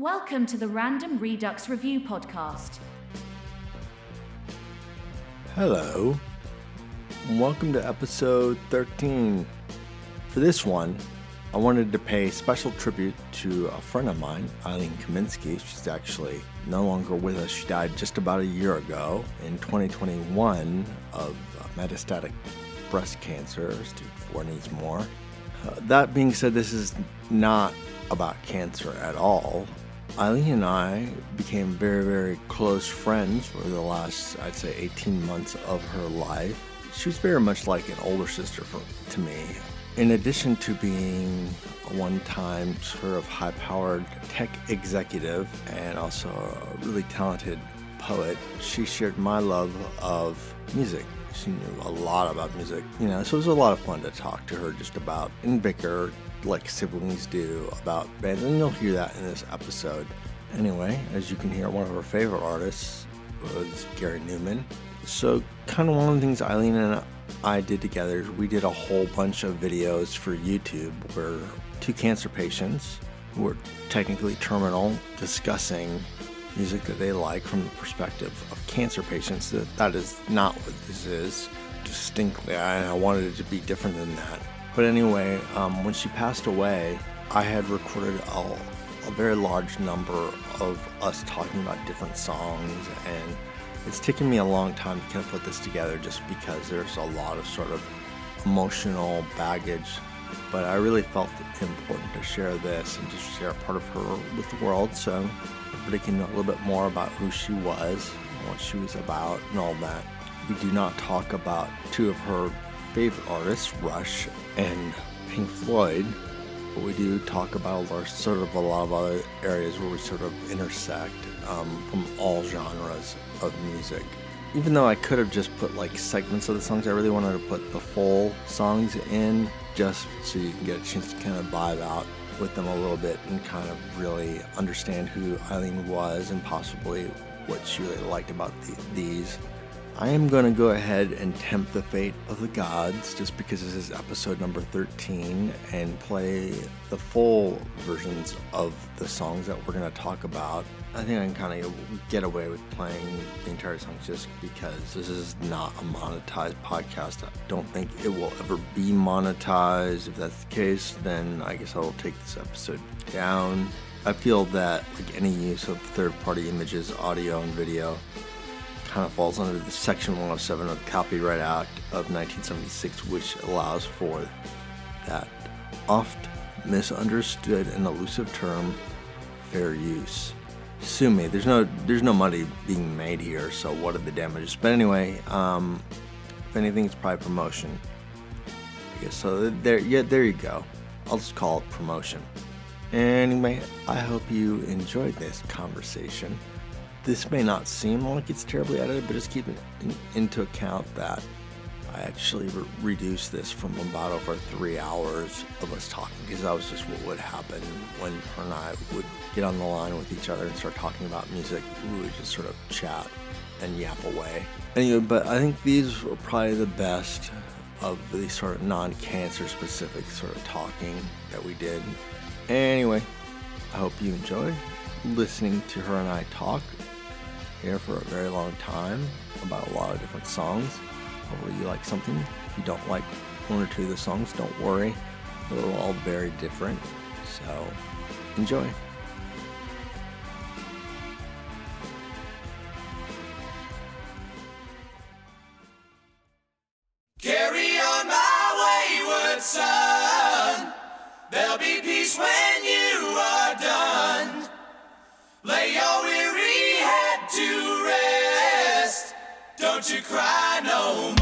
Welcome to the Random Redux Review Podcast. Hello, and welcome to episode 13. For this one, I wanted to pay special tribute to a friend of mine, Eileen Kaminsky. She's actually no longer with us. She died just about a year ago in 2021 of metastatic breast cancer, stage four needs more. Uh, that being said, this is not about cancer at all. Eileen and I became very, very close friends for the last, I'd say, 18 months of her life. She was very much like an older sister for, to me. In addition to being a one time sort of high powered tech executive and also a really talented poet, she shared my love of music. She knew a lot about music, you know, so it was a lot of fun to talk to her just about and bicker like siblings do about bands, and you'll hear that in this episode. Anyway, as you can hear, one of her favorite artists was Gary Numan. So, kind of one of the things Eileen and I did together, is we did a whole bunch of videos for YouTube where two cancer patients who were technically terminal discussing music that they like from the perspective of cancer patients. That that is not what this is. Distinctly, I, I wanted it to be different than that. But anyway, um, when she passed away, I had recorded a, a very large number of us talking about different songs, and it's taken me a long time to kind of put this together just because there's a lot of sort of emotional baggage. But I really felt important to share this and just share a part of her with the world so everybody can know a little bit more about who she was, what she was about, and all that. We do not talk about two of her favorite artists, Rush and Pink Floyd, but we do talk about our, sort of a lot of other areas where we sort of intersect um, from all genres of music. Even though I could have just put like segments of the songs, I really wanted to put the full songs in just so you can get a chance to kind of vibe out with them a little bit and kind of really understand who Eileen was and possibly what she really liked about the, these. I am going to go ahead and tempt the fate of the gods just because this is episode number 13 and play the full versions of the songs that we're going to talk about. I think I can kind of get away with playing the entire songs just because this is not a monetized podcast. I don't think it will ever be monetized. If that's the case, then I guess I will take this episode down. I feel that like any use of third-party images, audio, and video kind of falls under the Section 107 of the Copyright Act of 1976, which allows for that oft misunderstood and elusive term, fair use. Sue me. There's no there's no money being made here, so what are the damages? But anyway, um, if anything, it's probably promotion. I guess so. There, yeah, there you go. I'll just call it promotion. Anyway, I hope you enjoyed this conversation this may not seem like it's terribly edited, but just keep in, into account that I actually re- reduced this from about over three hours of us talking because that was just what would happen when her and I would get on the line with each other and start talking about music. We would just sort of chat and yap away. Anyway, but I think these were probably the best of the sort of non-cancer specific sort of talking that we did. Anyway, I hope you enjoy listening to her and I talk here for a very long time about a lot of different songs. Hopefully, you like something. If you don't like one or two of the songs, don't worry. They're all very different. So, enjoy. Cry no more.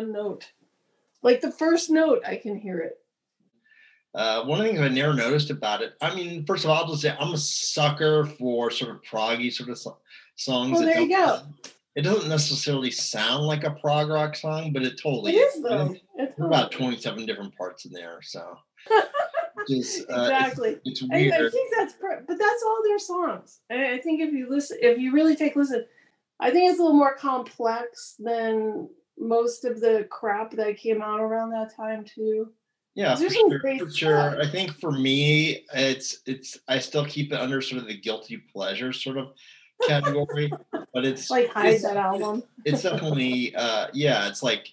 one note. Like the first note, I can hear it. Uh, one thing I never noticed about it, I mean, first of all, I'll just say I'm a sucker for sort of proggy sort of so- songs. Well, there you go. It doesn't necessarily sound like a prog rock song, but it totally it is. Though. It's about 27 different parts in there, so. Just, uh, exactly. It's, weird. I, I, think that's, pr- but that's all their songs. I think if you listen, if you really take listen, I think it's a little more complex than most of the crap that came out around that time too. Yeah, for sure, for sure. I think for me, it's it's I still keep it under sort of the guilty pleasure sort of category, but it's like hide it's, that album. it's definitely uh yeah, it's like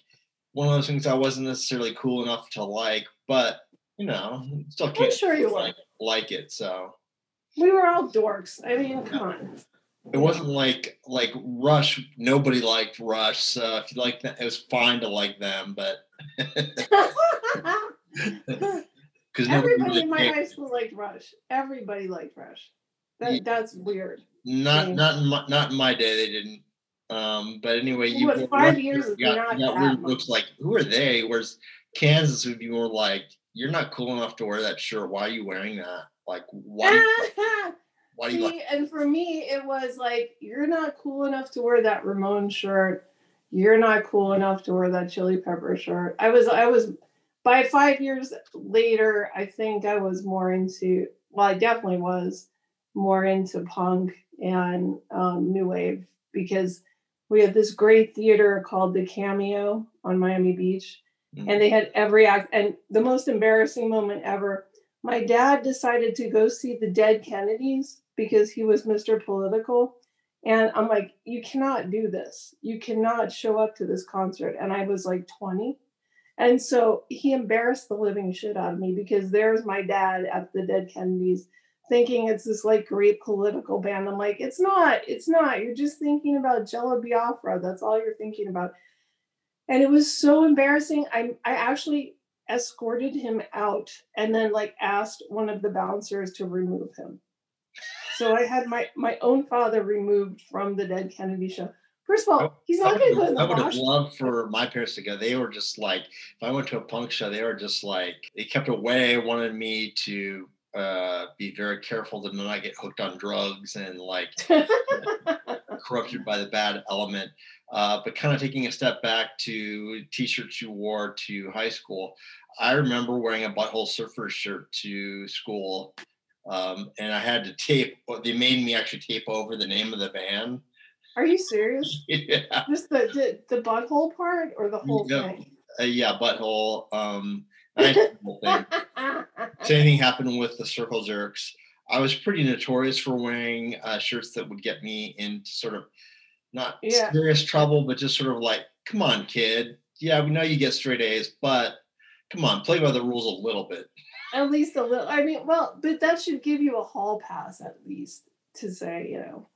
one of those things I wasn't necessarily cool enough to like, but you know, still can't I'm sure you like, like it. So we were all dorks. I mean, yeah. come on it wasn't like like Rush. Nobody liked Rush, so if you like that, it was fine to like them, but because Everybody in my high school liked Rush. Everybody liked Rush. That Ye- that's weird. not Yeah. not in my, not in my day they didn't. Um, but anyway, you What, five got- years you got, not got that weird looks like who are they? Whereas Kansas would be more like you're not cool enough to wear that shirt. Why are you wearing that? Like why? Why do you like? And for me, it was like, you're not cool enough to wear that Ramon shirt. You're not cool enough to wear that chili pepper shirt. I was, I was, by five years later, I think I was more into, well, I definitely was more into punk and um, new wave because we had this great theater called the Cameo on Miami Beach, Mhm. and they had every act. And the most embarrassing moment ever my dad decided to go see the dead Kennedys because he was Mr. Political. And I'm like, you cannot do this. You cannot show up to this concert. And I was like 20. And so he embarrassed the living shit out of me because there's my dad at the dead Kennedys thinking it's this like great political band. I'm like, it's not, it's not. You're just thinking about Jello Biafra. That's all you're thinking about. And it was so embarrassing. I I actually escorted him out and then like asked one of the bouncers to remove him. So I had my my own father removed from the Dead Kennedy show. First of all, he's not going to go in I would have loved for my parents to go. They were just like, if I went to a punk show, they were just like, they kept away, wanted me to uh, be very careful to not get hooked on drugs and like corrupted by the bad element. Uh, but kind of taking a step back to t-shirts you wore to high school. I remember wearing a butthole surfer shirt to school. Um, and I had to tape, they made me actually tape over the name of the band. Are you serious? yeah. Just the, the the butthole part or the whole Yeah. thing? uh, yeah, butthole. Um, I had the whole thing. Same thing happened with the circle jerks. I was pretty notorious for wearing uh, shirts that would get me into sort of not Yeah. serious trouble, but just sort of like, come on, kid. Yeah, we know you get straight A's, but come on, play by the rules a little bit. At least a little. I mean, well, but that should give you a hall pass at least to say, you know,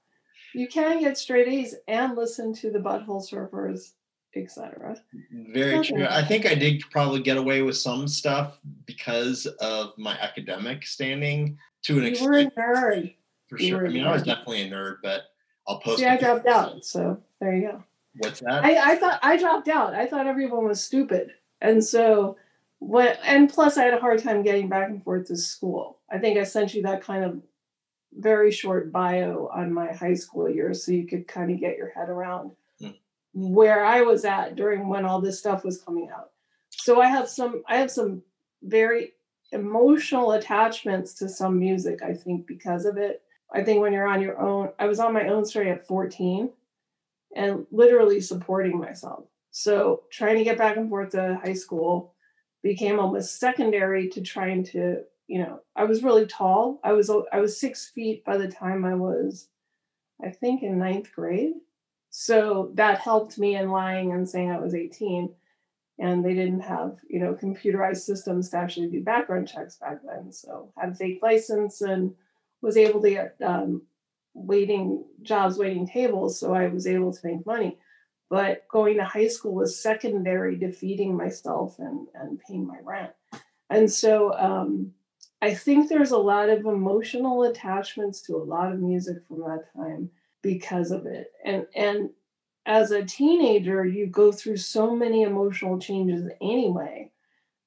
you can get straight A's and listen to the butthole surfers, etc. Very Okay. true. I think I did probably get away with some stuff because of my academic standing to an You were a extent, nerd. for you sure. I mean, I was definitely a nerd, but I'll post. See, I dropped out, so there you go. What's that? I, I thought I dropped out. I thought everyone was stupid, and so what? And plus, I had a hard time getting back and forth to school. I think I sent you that kind of very short bio on my high school years, so you could kind of get your head around Hmm. where I was at during when all this stuff was coming out. So I have some. I have some very emotional attachments to some music. I think because of it. I think when you're on your own, I was on my own story at 14 and literally supporting myself. So trying to get back and forth to high school became almost secondary to trying to, you know, I was really tall. I was I was six feet by the time I was, I think, in ninth grade. So that helped me in lying and saying I was 18. And they didn't have, you know, computerized systems to actually do background checks back then. So had a fake license and was able to get um, waiting jobs, waiting tables, so I was able to make money. But going to high school was secondary to feeding myself and, and paying my rent. And so um, I think there's a lot of emotional attachments to a lot of music from that time because of it. And and as a teenager, you go through so many emotional changes anyway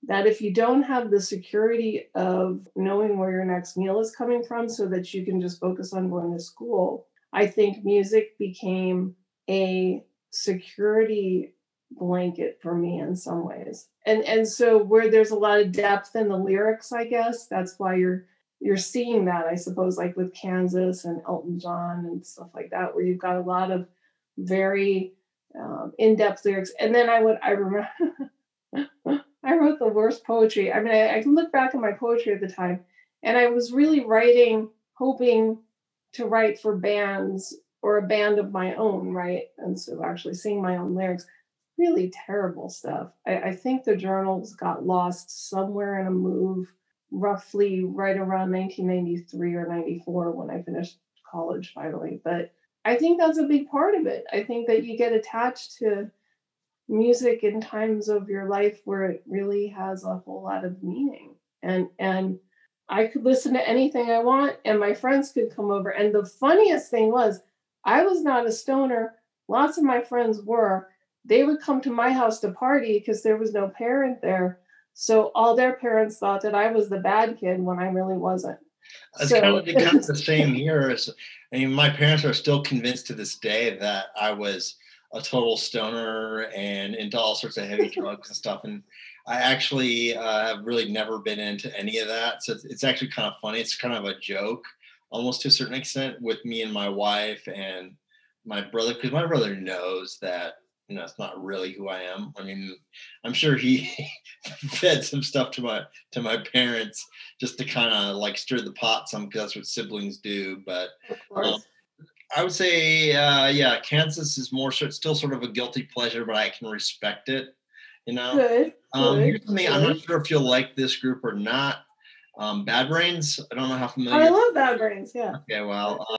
that if you don't have the security of knowing where your next meal is coming from so that you can just focus on going to school, I think music became a security blanket for me in some ways. And and so where there's a lot of depth in the lyrics, I guess, that's why you're you're seeing that, I suppose, like with Kansas and Elton John and stuff like that, where you've got a lot of very um, in-depth lyrics. And then I would I remember I wrote the worst poetry. I mean, I, I can look back at my poetry at the time, and I was really writing, hoping to write for bands or a band of my own, right? And so actually sing my own lyrics, really terrible stuff. I, I think the journals got lost somewhere in a move, roughly right around 1993 or 94 when I finished college finally. But I think that's a big part of it. I think that you get attached to music in times of your life where it really has a whole lot of meaning. And and I could listen to anything I want and my friends could come over. And the funniest thing was I was not a stoner. Lots of my friends were. They would come to my house to party because there was no parent there. So all their parents thought that I was the bad kid when I really wasn't. It's So- kind of, kind of the same here. I mean, my parents are still convinced to this day that I was a total stoner and into all sorts of heavy drugs and stuff. And I actually uh, have really never been into any of that. So it's, it's actually kind of funny. It's kind of a joke, almost to a certain extent, with me and my wife and my brother, because my brother knows that you know it's not really who I am. I mean, I'm sure he fed some stuff to my to my parents just to kind of like stir the pot some because that's what siblings do. But course. I would say, uh, yeah, Kansas is more sort still sort of a guilty pleasure, but I can respect it. You know, good. um, good, here's something I'm not sure if you'll like this group or not. Um, Bad Brains. I don't know how familiar. I love Bad Brains, yeah. okay, well,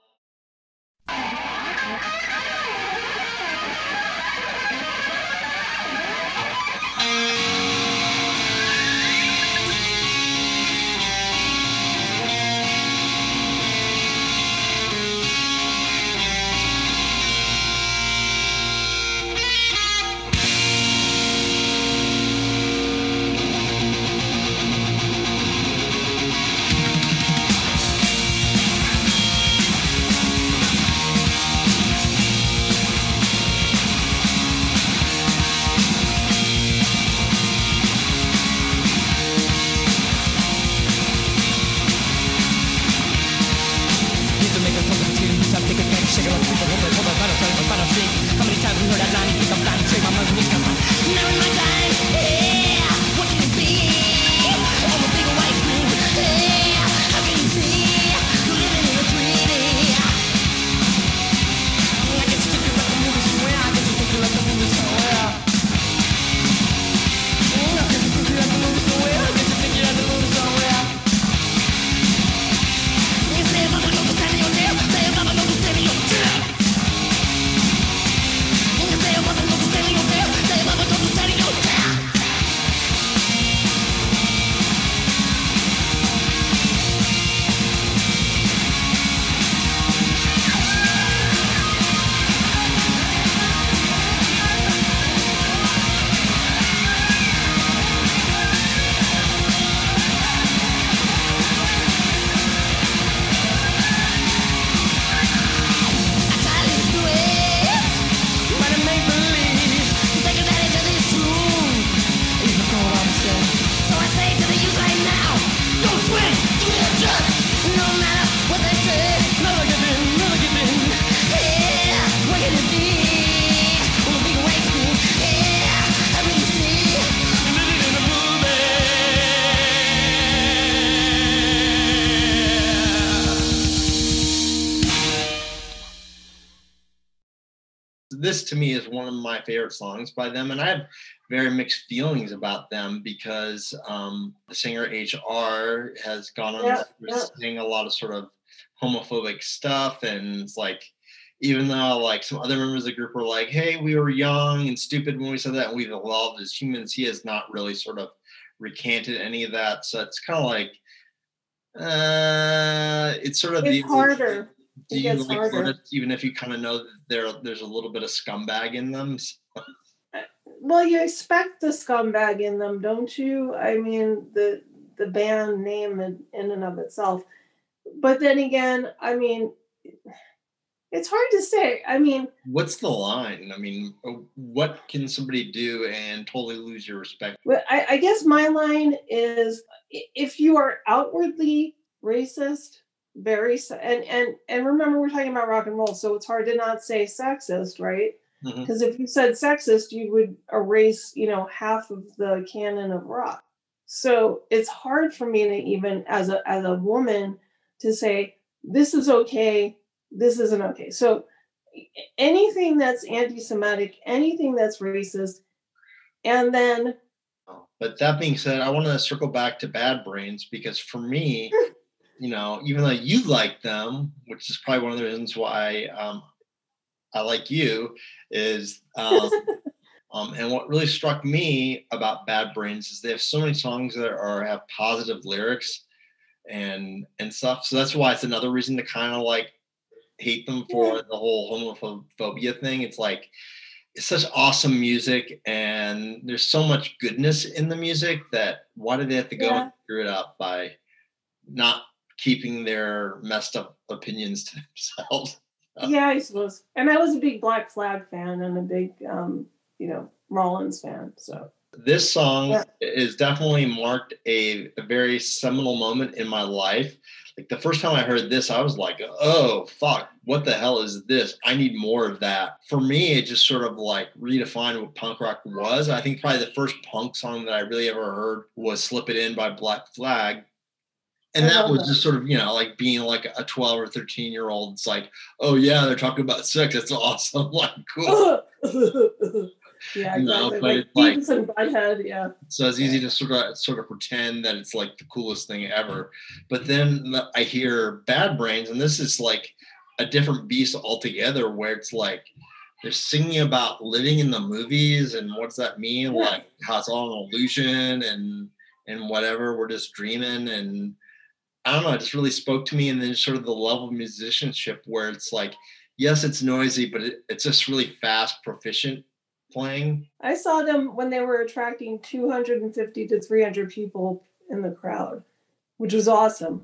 favorite songs by them, and I have very mixed feelings about them because um, the singer HR has gone on Yeah, to yeah. sing a lot of sort of homophobic stuff, and it's like. Even though like some other members of the group were like, "Hey, we were young and stupid when we said that, and we've evolved as humans," he has not really sort of recanted any of that. So it's kind of like, uh, it's sort of It's the harder. Do you like harder. even if you kind of know that there there's a little bit of scumbag in them? Well, you expect the scumbag in them, don't you? I mean, the the band name in, in and of itself. But then again, I mean, it's hard to say. I mean, What's the line? I mean, uh, what can somebody do and totally lose your respect? Well, I, I guess my line is if you are outwardly racist, very and and and remember we're talking about rock and roll, so it's hard to not say sexist, right? Mhm. Because if you said sexist, you would erase, you know, half of the canon of rock. So it's hard for me to even as a as a woman to say this is okay, this isn't okay. So anything that's anti-Semitic, anything that's racist, and then But that being said, I want to circle back to Bad Brains because for me, you know, even though you like them, which is probably one of the reasons why um, I like you, is um, um, and what really struck me about Bad Brains is they have so many songs that are have positive lyrics and and stuff. So that's why it's another reason to kind of like hate them for the whole homophobia thing. It's like it's such awesome music and there's so much goodness in the music that why did they have to go Yeah. and screw it up by not keeping their messed up opinions to themselves? yeah, I suppose. And I was a big Black Flag fan and a big, um, you know, Rollins fan. So This song Yeah. is definitely marked a, a very seminal moment in my life. Like the first time I heard this, I was like, oh, fuck, what the hell is this? I need more of that. For me, it just sort of like redefined what punk rock was. I think probably the first punk song that I really ever heard was Slip It In by Black Flag. And that was that. just sort of, you know, like being like a 12 or 13 year old. It's like, oh, yeah, they're talking about sex. That's awesome. Like, cool. yeah, No, exactly. but Like it's like- and Butthead, yeah. So it's easy to sort of sort of pretend that it's like the coolest thing ever. But then I hear Bad Brains, and this is like a different beast altogether, where it's like they're singing about living in the movies and what does that mean? Yeah. Like how it's all an illusion and and whatever. We're just dreaming and I don't know. It just really spoke to me, and then sort of the level of musicianship where it's like, yes, it's noisy, but it, it's just really fast, proficient playing. I saw them when they were attracting 250 to 300 people in the crowd, which was awesome.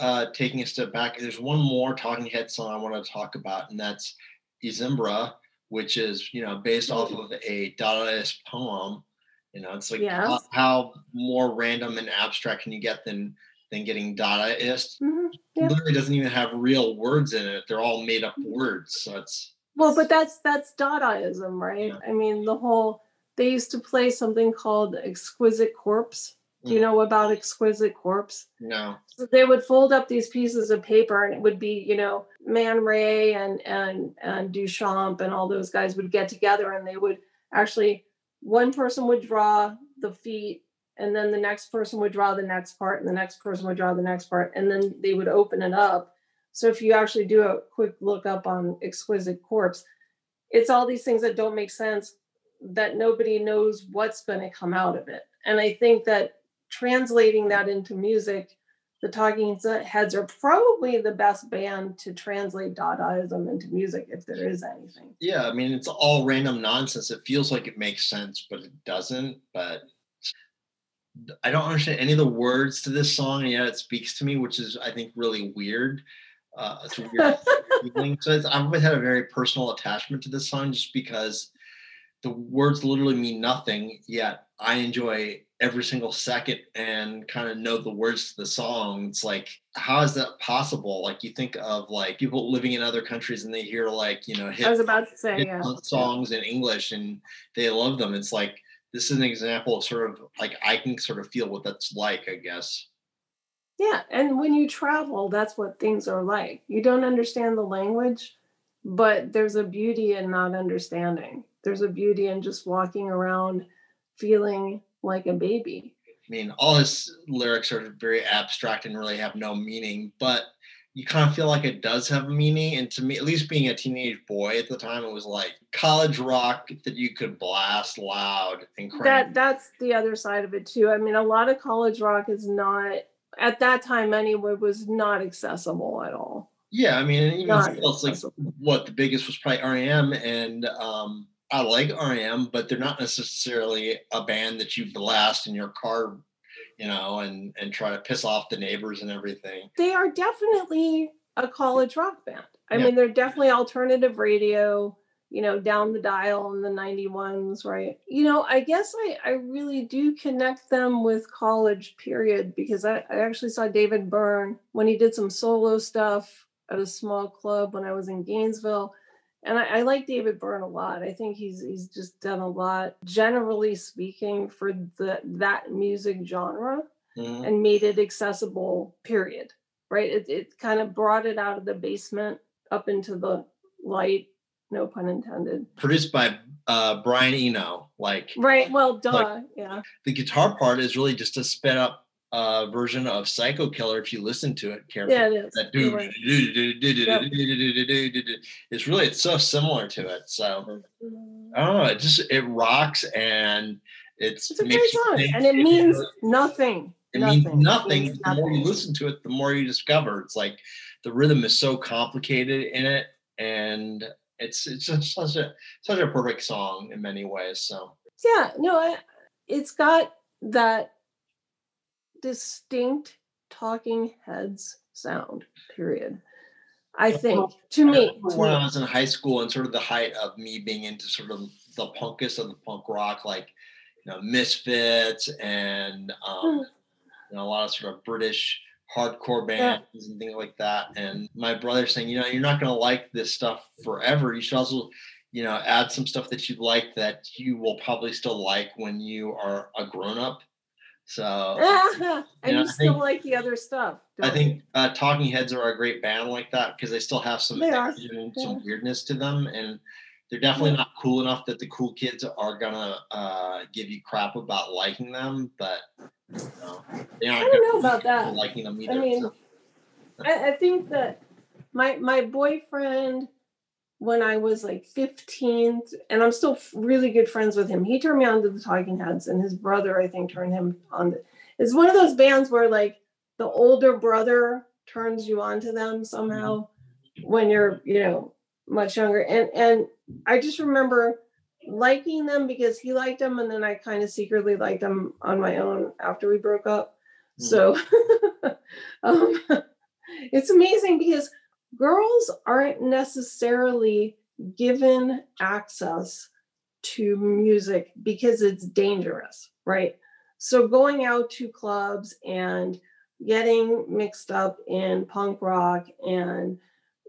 Uh, taking a step back, there's one more Talking Head song I want to talk about, and that's I Zimbra, which is you know based off of a Dadaist poem. You know, it's like Yes. how, how more random and abstract can you get than than getting Dadaist? Mhm. Yeah. Literally doesn't even have real words in it. They're all made up words. So it's Well, but that's that's Dadaism, right? I mean, the whole they used to play something called Exquisite Corpse. Do you Mm. know about Exquisite Corpse? No. So they would fold up these pieces of paper, and it would be, you know, Man Ray and and and Duchamp and all those guys would get together, and they would actually one person would draw the feet, and then the next person would draw the next part, and the next person would draw the next part, and then they would open it up. So if you actually do a quick look up on Exquisite Corpse, it's all these things that don't make sense that nobody knows what's going to come out of it. And I think that translating that into music, the Talking Heads are probably the best band to translate Dadaism into music, if there is anything. yeah. I mean, it's all random nonsense. It feels like it makes sense, but it doesn't. But I don't understand any of the words to this song, and yet it speaks to me, which is I think really weird. Uh, it's weird feeling. So it's, I've always had a very personal attachment to this song, just because the words literally mean nothing. Yet I enjoy every single second and kind of know the words to the song. It's like, how is that possible? Like you think of like people living in other countries and they hear like you know hit I was about to say, yeah. songs in English and they love them. It's like this is an example of sort of like I can sort of feel what that's like, I guess. Yeah, and when you travel, that's what things are like. You don't understand the language, but there's a beauty in not understanding. There's a beauty in just walking around feeling like a baby. I mean, all his lyrics are very abstract and really have no meaning, but you kind of feel like it does have a meaning. And to me, at least being a teenage boy at the time, it was like college rock that you could blast loud and crank. That that's the other side of it too. I mean, a lot of college rock is not at that time anyway was not accessible at all. yeah, I mean, even still, it's like what the biggest was probably REM, and um, I like REM, but they're not necessarily a band that you blast in your car, you know, and and try to piss off the neighbors and everything. They are definitely a college rock band. I Yeah. mean, they're definitely alternative radio, you know, down the dial in the 91s, right? You know, I guess I, I really do connect them with college period because I, I actually saw David Byrne when he did some solo stuff at a small club when I was in Gainesville. And I, I like David Byrne a lot. I think he's he's just done a lot, generally speaking, for the that music genre Mhm. and made it accessible period right it, it kind of brought it out of the basement up into the light no pun intended Produced by uh, Brian Eno. Like right well duh Like- yeah the guitar part is really just a sped up uh, version of Psycho Killer if you listen to it carefully. yeah it is That You're do right. it's really it's so similar to it. So I don't know. It just it rocks and it's it's a great song and it means nothing it means Nothing. It means The more you listen to it, the more you discover. It's like the rhythm is so complicated in it, and it's it's just such a such a perfect song in many ways. So yeah no I, it's got that distinct talking heads sound period i think to me to when I was in high school and sort of the height of me being into sort of the punkest of the punk rock, like you know Misfits and um, you know a lot of sort of British hardcore Yeah. bands and things like that. And my brother saying, you know, you're not going to like this stuff forever. You should also you know add some stuff that you like that you will probably still like when you are a grown up. So and Yeah, you I still think- like the other stuff I think uh, Talking Heads are a great band like that because they still have some They are, edge and some weirdness to them, and they're definitely not cool enough that the cool kids are gonna uh, give you crap about liking them, but you know, they I aren't don't know about that. liking them I mean, so. I, I think that my my boyfriend, when I was like 15, and I'm still really good friends with him, he turned me on to the Talking Heads, and his brother, I think, turned him on. To, it's one of those bands where like the older brother turns you on to them somehow when you're, you know, much younger. And and I just remember liking them because he liked them, and then I kind of secretly liked them on my own after we broke up. So um, it's amazing because girls aren't necessarily given access to music because it's dangerous, right? So going out to clubs and getting mixed up in punk rock and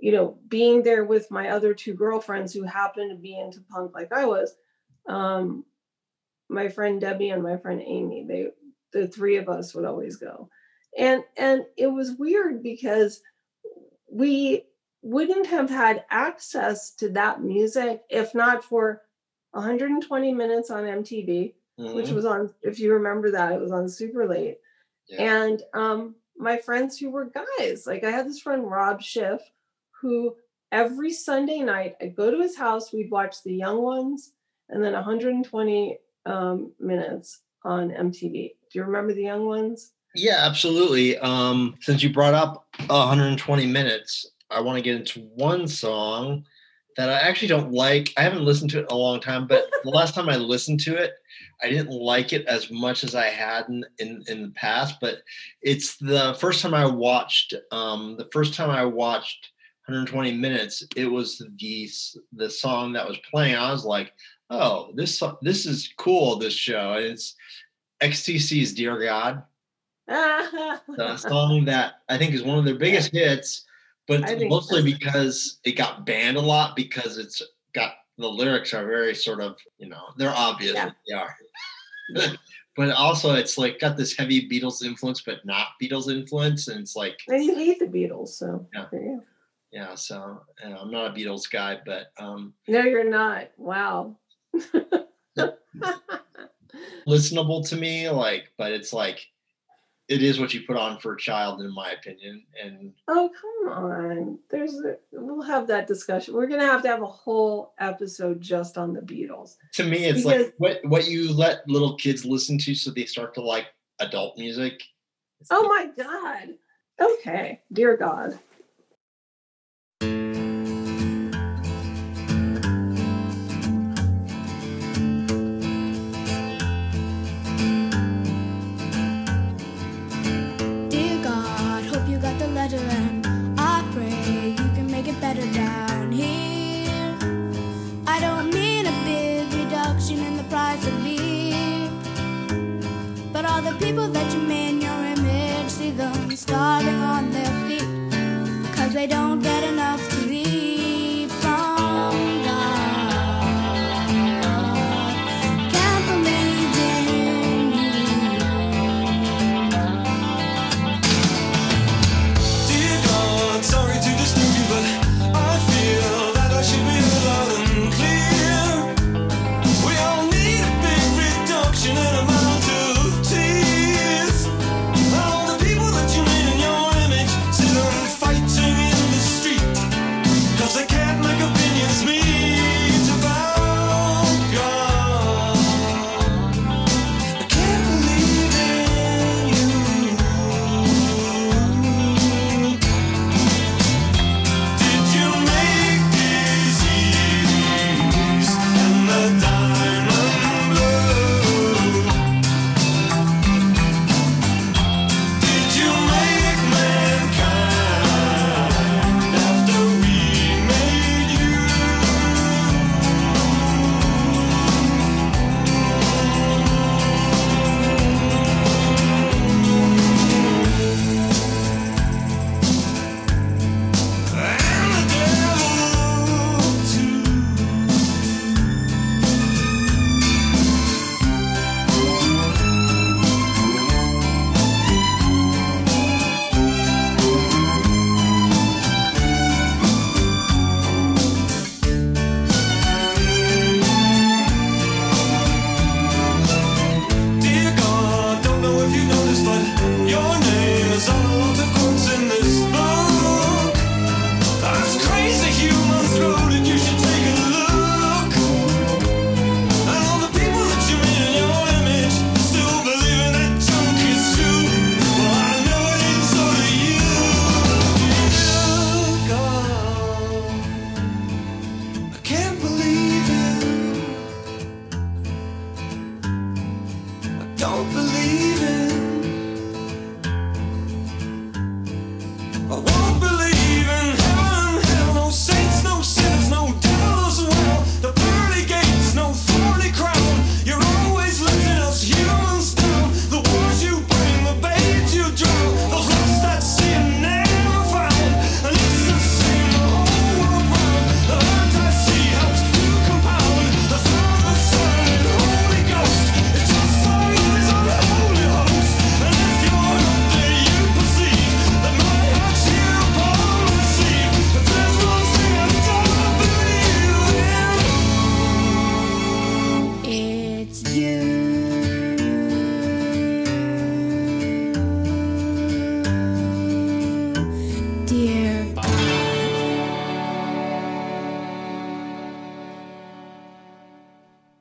you know being there with my other two girlfriends who happened to be into punk like I was um my friend Debbie and my friend Amy they the three of us would always go and and it was weird because we wouldn't have had access to that music if not for 120 minutes on MTV which Mhm. was on if you remember that it was on super late Yeah. and um my friends who were guys like i had this friend rob schiff who every sunday night i'd go to his house we'd watch the young ones and then 120 um, minutes on mtv do you remember the young ones Yeah, absolutely. Um, since you brought up 120 minutes, I want to get into one song that I actually don't like. I haven't listened to it in a long time, but the last time I listened to it, I didn't like it as much as I had in, in, in the past. But it's the first time I watched, um, the first time I watched 120 minutes, it was the the song that was playing. I was like, oh, this this is cool. This show, it's XTC's "Dear God." The song that I think is one of their biggest hits, but mostly so. because it got banned a lot because it's got the lyrics are very sort of you know they're obvious Yeah. they are. but also it's like got this heavy Beatles influence, but not Beatles influence, and it's like and you hate the beatles so Yeah. yeah. So you know, I'm not a Beatles guy, but um, no you're not wow listenable to me. Like, but it's like it is what you put on for a child, in my opinion, and Oh, come on. There's a, we'll have that discussion. We're gonna have to have a whole episode just on the Beatles. to me it's Because- like what what you let little kids listen to so they start to like adult music It's Oh like- my god. Okay. Dear God.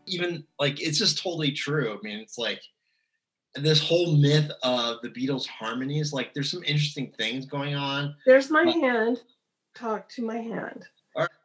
Even like it's just totally true. I mean, it's like this whole myth of the Beatles harmonies. Like, there's some interesting things going on. There's my But- hand. Talk to my hand.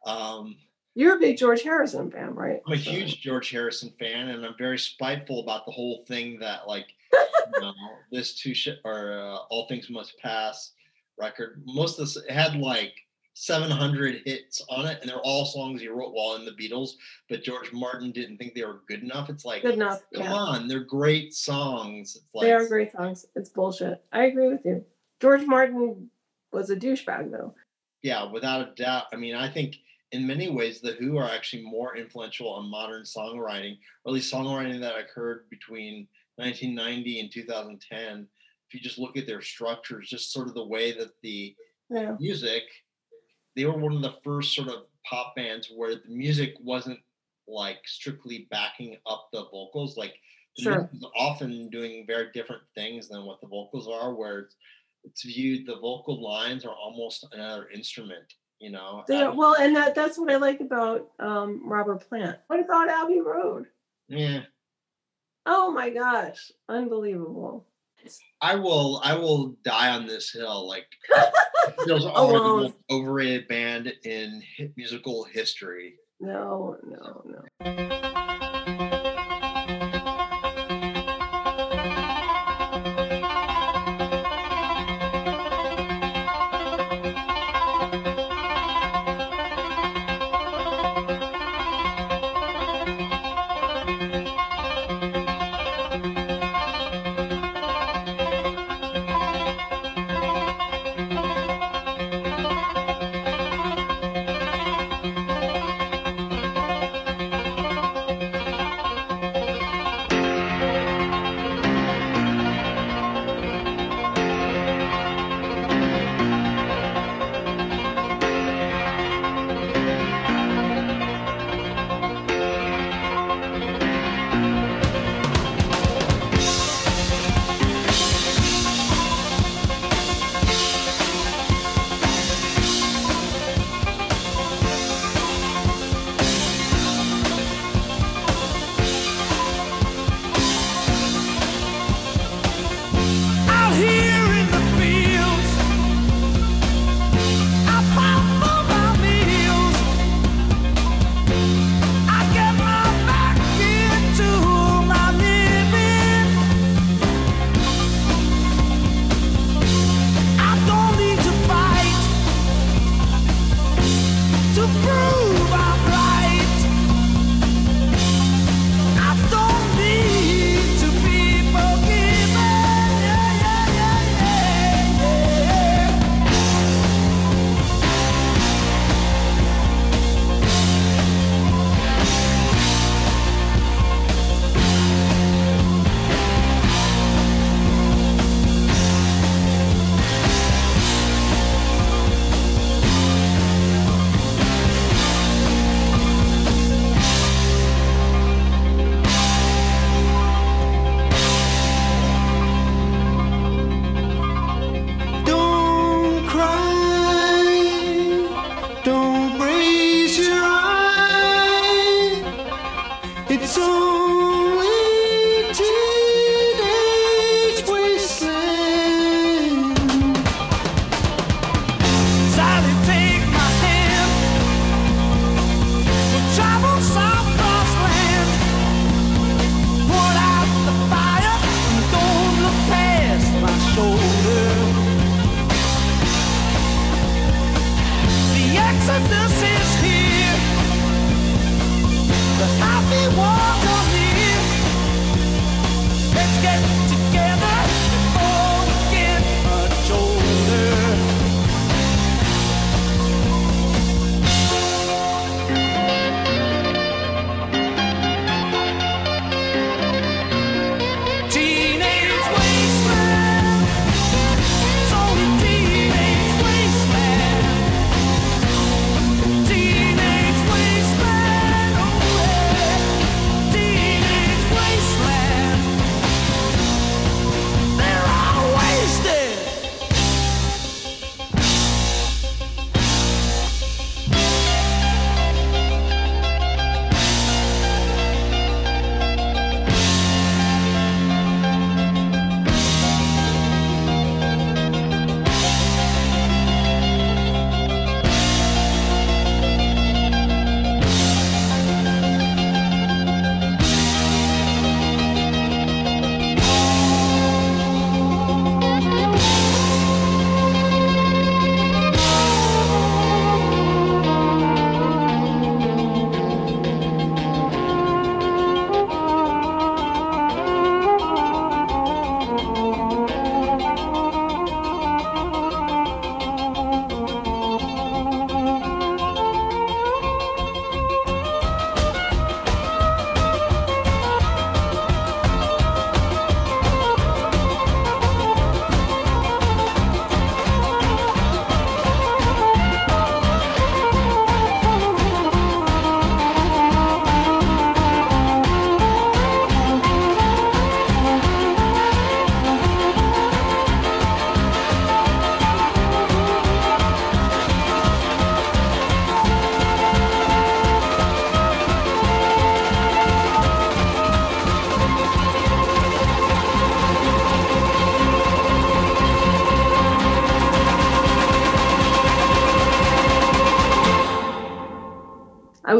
Um, You're a big George Harrison fan, right? I'm a huge George Harrison fan, and I'm very spiteful about the whole thing that like you know, this two sh- or uh, All Things Must Pass record. Most of this it had like 700 hits on it, and they're all songs he wrote while in the Beatles. But George Martin didn't think they were good enough. It's like, Good enough. come yeah. on, they're great songs. It's like, they are great songs. It's bullshit. I agree with you. George Martin was a douchebag though. yeah, without a doubt. I mean, I think in many ways the Who are actually more influential on modern songwriting, or at least songwriting that occurred between 1990 and 2010. If you just look at their structures, just sort of the way that the Yeah. music, they were one of the first sort of pop bands where the music wasn't like strictly backing up the vocals. Like Sure. often doing very different things than what the vocals are, where it's, it's viewed the vocal lines are almost another instrument, you know. Um, well, and that, that's what I like about um, Robert Plant. What about Abbey Road? yeah. Oh my gosh, unbelievable. I will I will die on this hill. Like Beatles oh, are the most overrated band in hi- musical history. No, no, no.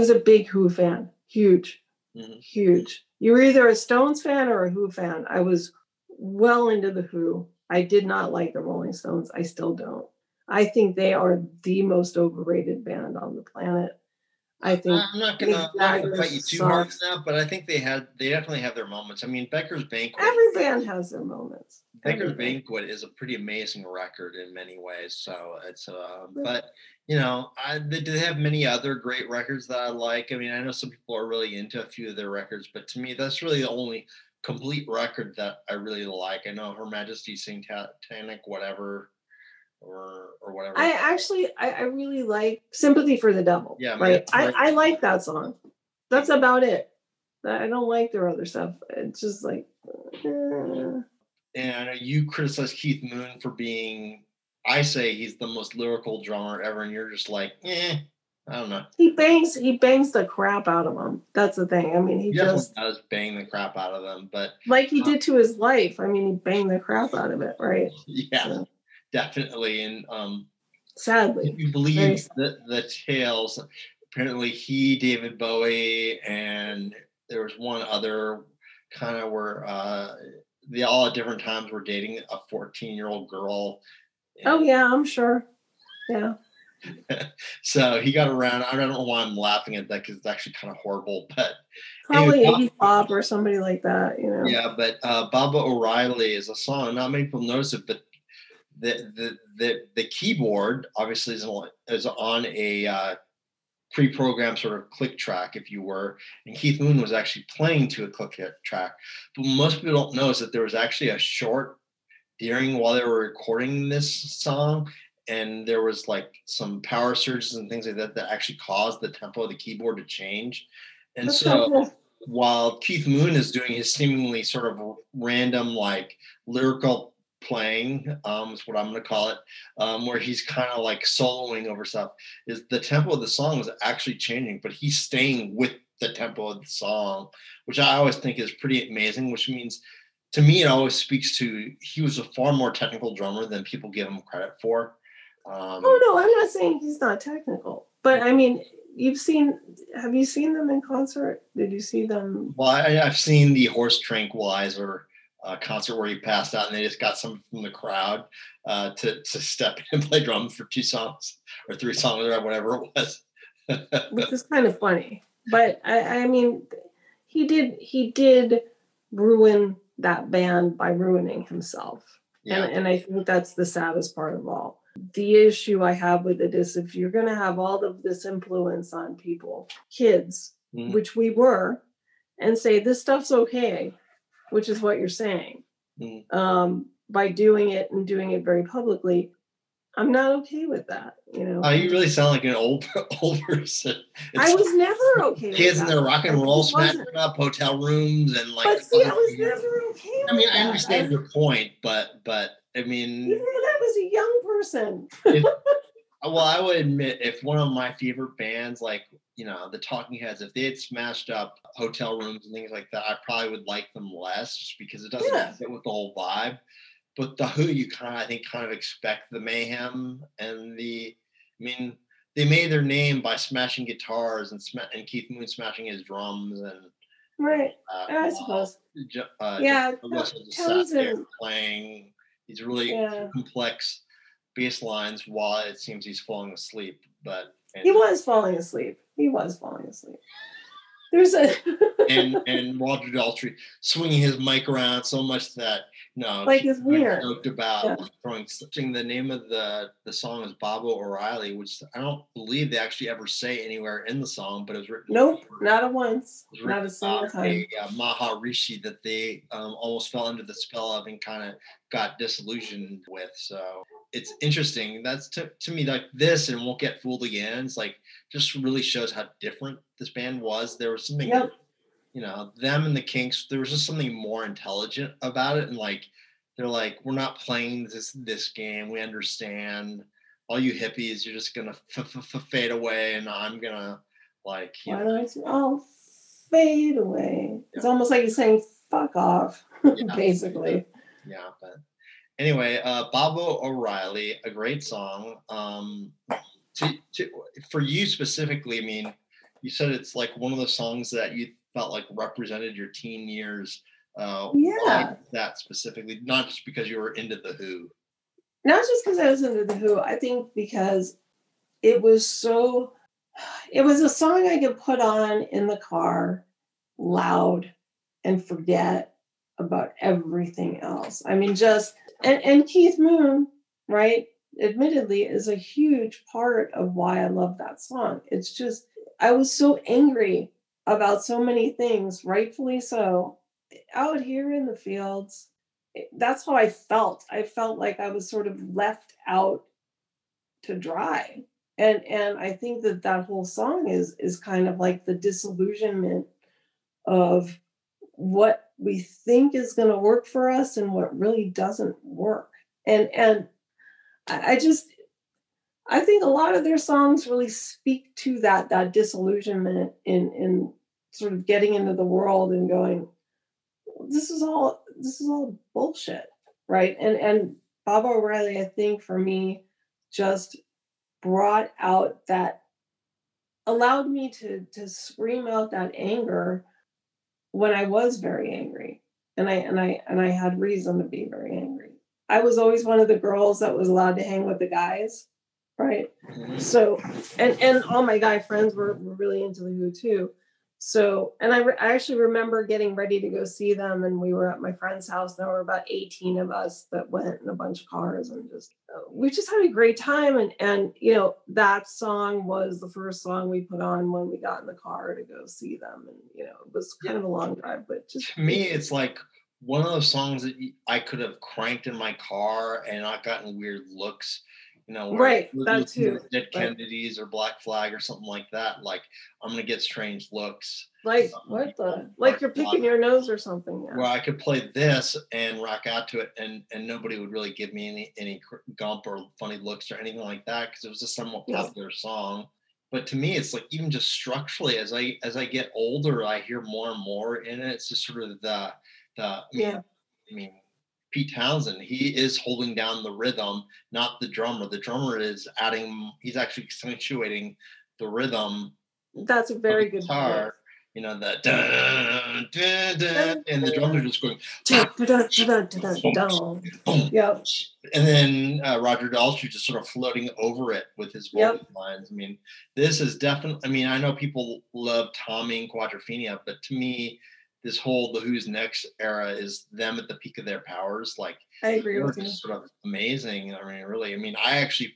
Was a big Who fan, huge, Mhm. huge. You were either a Stones fan or a Who fan. I was well into the Who. I did not like the Rolling Stones. I still don't. I think they are the most overrated band on the planet. I think I'm not gonna, I'm gonna fight you too hard on that, but I think they had they definitely have their moments. I mean, Beggars Banquet. every band has their moments. Beggars Every. Banquet is a pretty amazing record in many ways. So it's uh, but you know, I they do have many other great records that I like. I mean, I know some people are really into a few of their records, but to me, that's really the only complete record that I really like. I know Her Majesty Satanic, whatever, or or whatever. I actually, I, I really like "Sympathy for the Devil." Yeah, right. I. I like that song. That's about it. I don't like their other stuff. It's just like, eh. and I know you criticize Keith Moon for being. I say he's the most lyrical drummer ever, and you're just like, eh, I don't know. he bangs, he bangs the crap out of them. That's the thing. I mean, he He just does bang the crap out of them, but like he did to his life. I mean, he banged the crap out of it, right? yeah, Yeah. definitely. And um, Sadly, if you believe sad. the the tales, apparently he, David Bowie, and there was one other kind of where uh, they all at different times were dating a 14 year old girl. Oh yeah, I'm sure. Yeah, So he got around. I don't know why I'm laughing at that because it's actually kind of horrible, but probably Bob- Iggy Pop or somebody like that. You know. yeah. But uh, Baba O'Riley is a song. Not many people notice it, but the the the, the keyboard obviously is on, is on a uh, pre-programmed sort of click track, if you were. And Keith Moon was actually playing to a click track. But most people don't know is that there was actually a short during while they were recording this song and there was like some power surges and things like that that actually caused the tempo of the keyboard to change and That's so cool. while keith moon is doing his seemingly sort of random like lyrical playing um is what i'm going to call it um where he's kind of like soloing over stuff is the tempo of the song is actually changing but he's staying with the tempo of the song which i always think is pretty amazing which means to me it always speaks to he was a far more technical drummer than people give him credit for um Oh no, I'm not saying he's not technical, but I mean, you've seen. Have you seen them in concert? Did you see them? well I, i've seen the horse tranquilizer uh, concert where he passed out and they just got some from the crowd uh, to, to step in and play drums for two songs or three songs or whatever it was Which is kind of funny, but I, I mean, he did. He did ruin that band by ruining himself. yeah And, and I think that's the saddest part of all. The issue I have with it is if you're going to have all of this influence on people, kids, Mhm. which we were, and say this stuff's okay, which is what you're saying, Mhm. um, by doing it and doing it very publicly, I'm not okay with that. You know, Oh, you really sound like an old old person. I It's was never okay. with kids in their rock and roll smashing up hotel rooms and like. But see, I was never okay. I mean, I that. understand your point, but but I even mean, when I was a young person. well, I would admit if one of my favorite bands, like you know, the Talking Heads, if they had smashed up hotel rooms and things like that, I probably would like them less, just because it doesn't Yeah. fit with the whole vibe. But the Who, you kind of, I think, kind of expect the mayhem and the. I mean, they made their name by smashing guitars and sma- and Keith Moon smashing his drums and. Right. Uh, I suppose. Uh, Yeah, Russell just sat there playing these really Yeah. complex bass lines while it seems he's falling asleep. But He was falling asleep. He was falling asleep. There's a and and Roger Daltrey swinging his mic around so much that you know Like his weird. joked about Yeah. throwing something. The name of the the song is Baba O'Riley, which I don't believe they actually ever say anywhere in the song, but it was written. nope, not a once, not a single time. a uh, Maharishi that they um, almost fell under the spell of and kind of got disillusioned with. So it's interesting. That's to, to me like this, and won't get fooled again. It's like just really shows how different this band was. There was something, Yep. you know, them and the Kinks. There was just something more intelligent about it, and like they're like, we're not playing this this game. We understand. All you hippies, you're just gonna f- f- f- fade away, and I'm gonna like, you Why know, don't you all fade away? It's almost like you're saying "fuck off," Yeah. basically. yeah but anyway uh bobo o'reilly a great song um to, to for you specifically i mean you said it's like one of the songs that you felt like represented your teen years. Uh, Yeah. that specifically, not just because you were into the Who. not just because I was into the Who, I think because it was so it was a song I could put on in the car loud and forget about everything else. I mean, just and, and Keith Moon, right? Admittedly, is a huge part of why I love that song. It's just I was so angry about so many things, rightfully so, out here in the fields that's how I felt. I felt like I was sort of left out to dry. And and I think that that whole song is is kind of like the disillusionment of what we think is going to work for us and what really doesn't work. And and I, just I think a lot of their songs really speak to that that disillusionment in in sort of getting into the world and going, this is all this is all bullshit right and and bob o'reilly i think for me just brought out that allowed me to to scream out that anger when i was very angry and i and i and i had reason to be very angry. I was always one of the girls that was allowed to hang with the guys right? Mm-hmm. So and and all my guy friends were, were really into the who too so and I, re- I actually remember getting ready to go see them and we were at my friend's house there were about 18 of us that went in a bunch of cars and just uh, we just had a great time and and you know that song was the first song we put on when we got in the car to go see them and you know it was kind of a long drive but just to me it's like one of those songs that I could have cranked in my car and not gotten weird looks you know Right, that too, dead right. kennedys or black flag or something like that like i'm gonna get strange looks like what the like you're picking your nose or something yeah. where i could play this and rock out to it and and nobody would really give me any any gump or funny looks or anything like that because it was a somewhat Yeah. popular song but to me it's like even just structurally as i as i get older i hear more and more in it it's just sort of the the I mean, Yeah. I mean Pete Townshend, he is holding down the rhythm, not the drummer. The drummer is adding, he's actually accentuating the rhythm that's a very good guitar. You know, that dun, dun, dun, and the drums are just going. Yep. And then uh, Roger Daltrey just sort of floating over it with his Yep. vocal lines. I mean, this is definitely. I mean, I know people love Tommy and Quadrophenia, but to me, this whole the Who's Next era is them at the peak of their powers. Like I agree with you. sort of amazing. I mean, really. I mean, I actually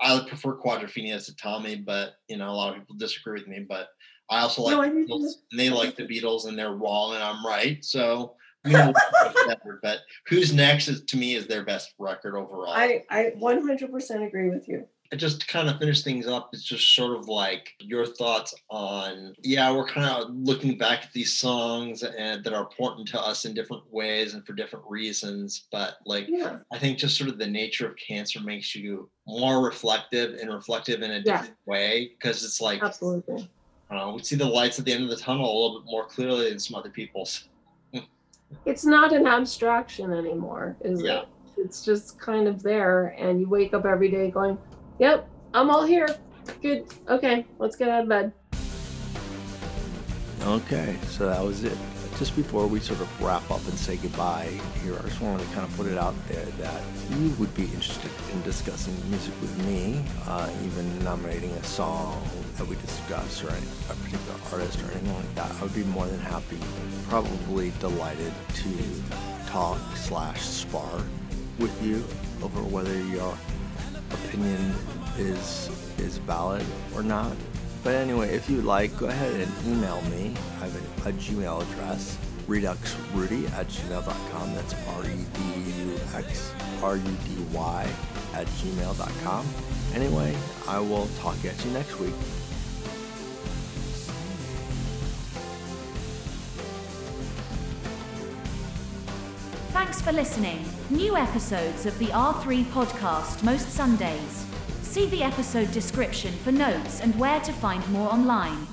I prefer Quadrophenia to Tommy, but you know, a lot of people disagree with me. But I also like No, I the Beatles, and they like the Beatles, and they're wrong, and I'm right. So we know. But Who's Next is to me is their best record overall. I I 100% agree with you. Just to kind of finish things up, it's just sort of like your thoughts on, yeah, we're kind of looking back at these songs and that are important to us in different ways and for different reasons. But like, Yeah. I think just sort of the nature of cancer makes you more reflective and reflective in a Yeah. different way because it's like, Absolutely. I don't we see the lights at the end of the tunnel a little bit more clearly than some other people's. It's not an abstraction anymore, is Yeah. it? It's just kind of there and you wake up every day going, "Yep, I'm all here. Good. Okay, let's get out of bed." Okay, so that was it. Just before we sort of wrap up and say goodbye here, I just wanted to kind of put it out there that you would be interested in discussing music with me, uh, even nominating a song that we discuss or any, a particular artist or anything like that. I would be more than happy, probably delighted to talk slash spar with you over whether your opinion is is valid or not. But anyway, if you'd like, go ahead and email me. I have a, a Gmail address, reduxrudy at gmail.com. That's R-E-D-U-X R-U-D-Y at gmail.com. Anyway, I will talk at you next week. Thanks for listening. New episodes of the R3 podcast most Sundays. See the episode description for notes and where to find more online.